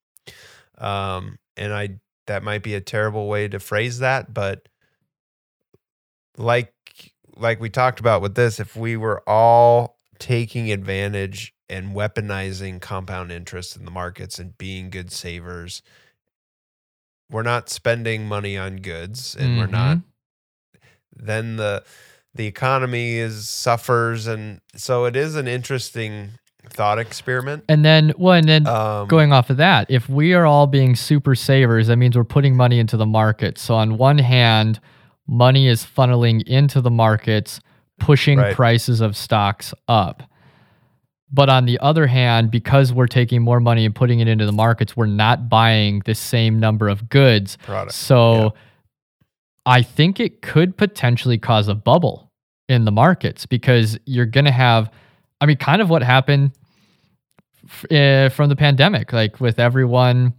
Um, and I that might be a terrible way to phrase that, but like like we talked about with this, if we were all taking advantage and weaponizing compound interest in the markets and being good savers, we're not spending money on goods and we're not then the the economy is suffers and so it is an interesting thought experiment. And then, well, and then Um, going off of that, if we are all being super savers, that means we're putting money into the market. So on one hand, money is funneling into the markets, pushing Right. prices of stocks up. But on the other hand, because we're taking more money and putting it into the markets, we're not buying the same number of goods. product. So I think it could potentially cause a bubble in the markets because you're going to have, I mean, kind of what happened f- uh, from the pandemic, like with everyone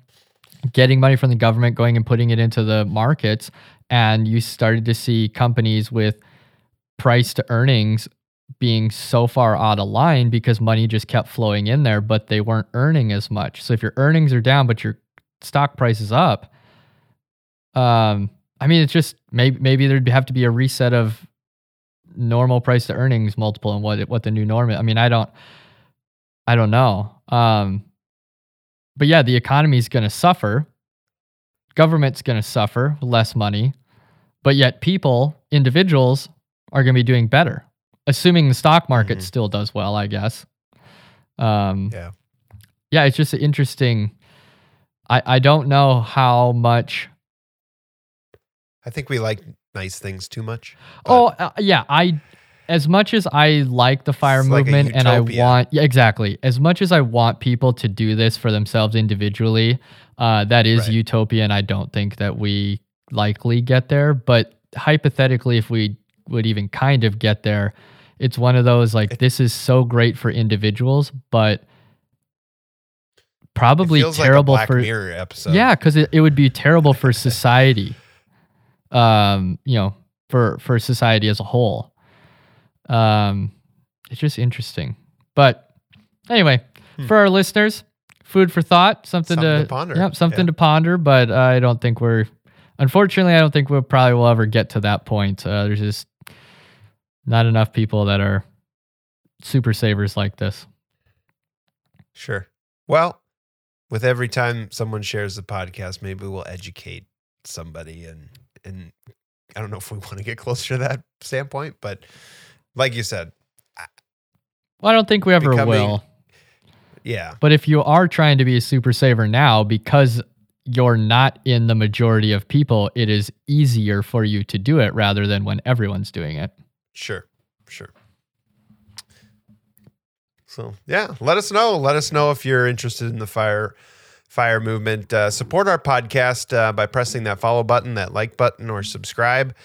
getting money from the government, going and putting it into the markets. And you started to see companies with price to earnings being so far out of line because money just kept flowing in there, but they weren't earning as much. So if your earnings are down, but your stock price is up, um, I mean, it's just maybe maybe there'd have to be a reset of normal price to earnings multiple and what what the new norm is. I mean, I don't I don't know. Um, but yeah, the economy is going to suffer. Government's going to suffer less money, but yet people, individuals, are going to be doing better, assuming the stock market Mhm. still does well. I guess. Um, Yeah. yeah, it's just interesting. I I don't know how much I think we like nice things too much. Oh uh, yeah, I as much as I like the fire It's like movement and I want yeah exactly as much as I want people to do this for themselves individually, uh, that is Right. utopia, and I don't think that we likely get there. But hypothetically, if we would even kind of get there, it's one of those like this is so great for individuals, but probably it terrible like for Mirror episode. yeah, because it, it would be terrible for society. Um, you know, for for society as a whole. Um, it's just interesting. But anyway, for our listeners, food for thought, something, Hmm. Something to, to ponder. Yep, something Yeah. to ponder. But I don't think we're, unfortunately, I don't think we'll probably will ever get to that point. Uh, there's just not enough people that are super savers like this. Sure. Well, with every time someone shares the podcast, maybe we'll educate somebody and and I don't know if we want to get closer to that standpoint, but like you said, Well, I don't think we ever Becoming- will. yeah, But if you are trying to be a super saver now, because you're not in the majority of people, it is easier for you to do it rather than when everyone's doing it. sure, sure. So yeah, let us know. Let us know if you're interested in the fire fire movement. Uh, support our podcast uh, by pressing that follow button, that like button, or subscribe.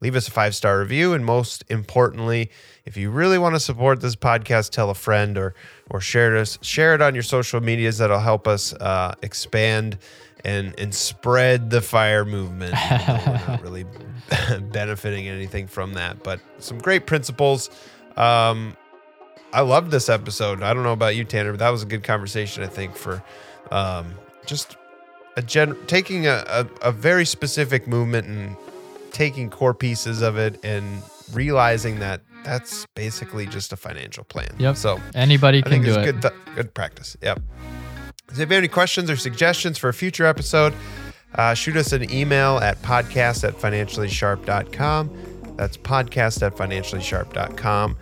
Leave us a five star review, and most importantly, if you really want to support this podcast, tell a friend or or share it share it on your social medias. That'll help us uh, expand and and spread the fire movement. we're not really benefiting anything from that, but some great principles. Um, I loved this episode. I don't know about you, Tanner, but that was a good conversation. I think for um, just a gen taking a, a, a very specific movement and taking core pieces of it and realizing that that's basically just a financial plan. Yep. So Anybody I can think do it's it. good th- good practice. Yep. So if you have any questions or suggestions for a future episode, uh, shoot us an email at podcast at financiallysharp.com. That's podcast at financiallysharp.com.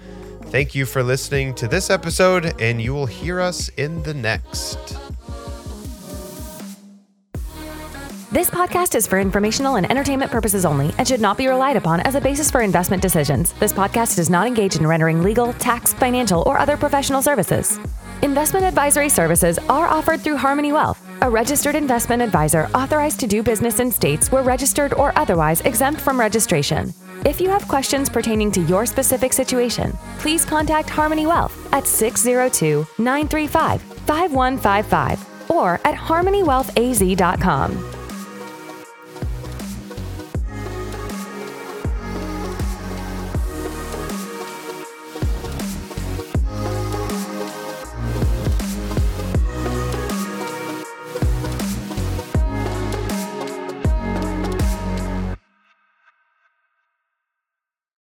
Thank you for listening to this episode, and you will hear us in the next. This podcast is for informational and entertainment purposes only and should not be relied upon as a basis for investment decisions. This podcast does not engage in rendering legal, tax, financial, or other professional services. Investment advisory services are offered through Harmoney Wealth, a registered investment advisor authorized to do business in states where registered or otherwise exempt from registration. If you have questions pertaining to your specific situation, please contact Harmoney Wealth at 602 935 5155 or at harmonywealthaz.com.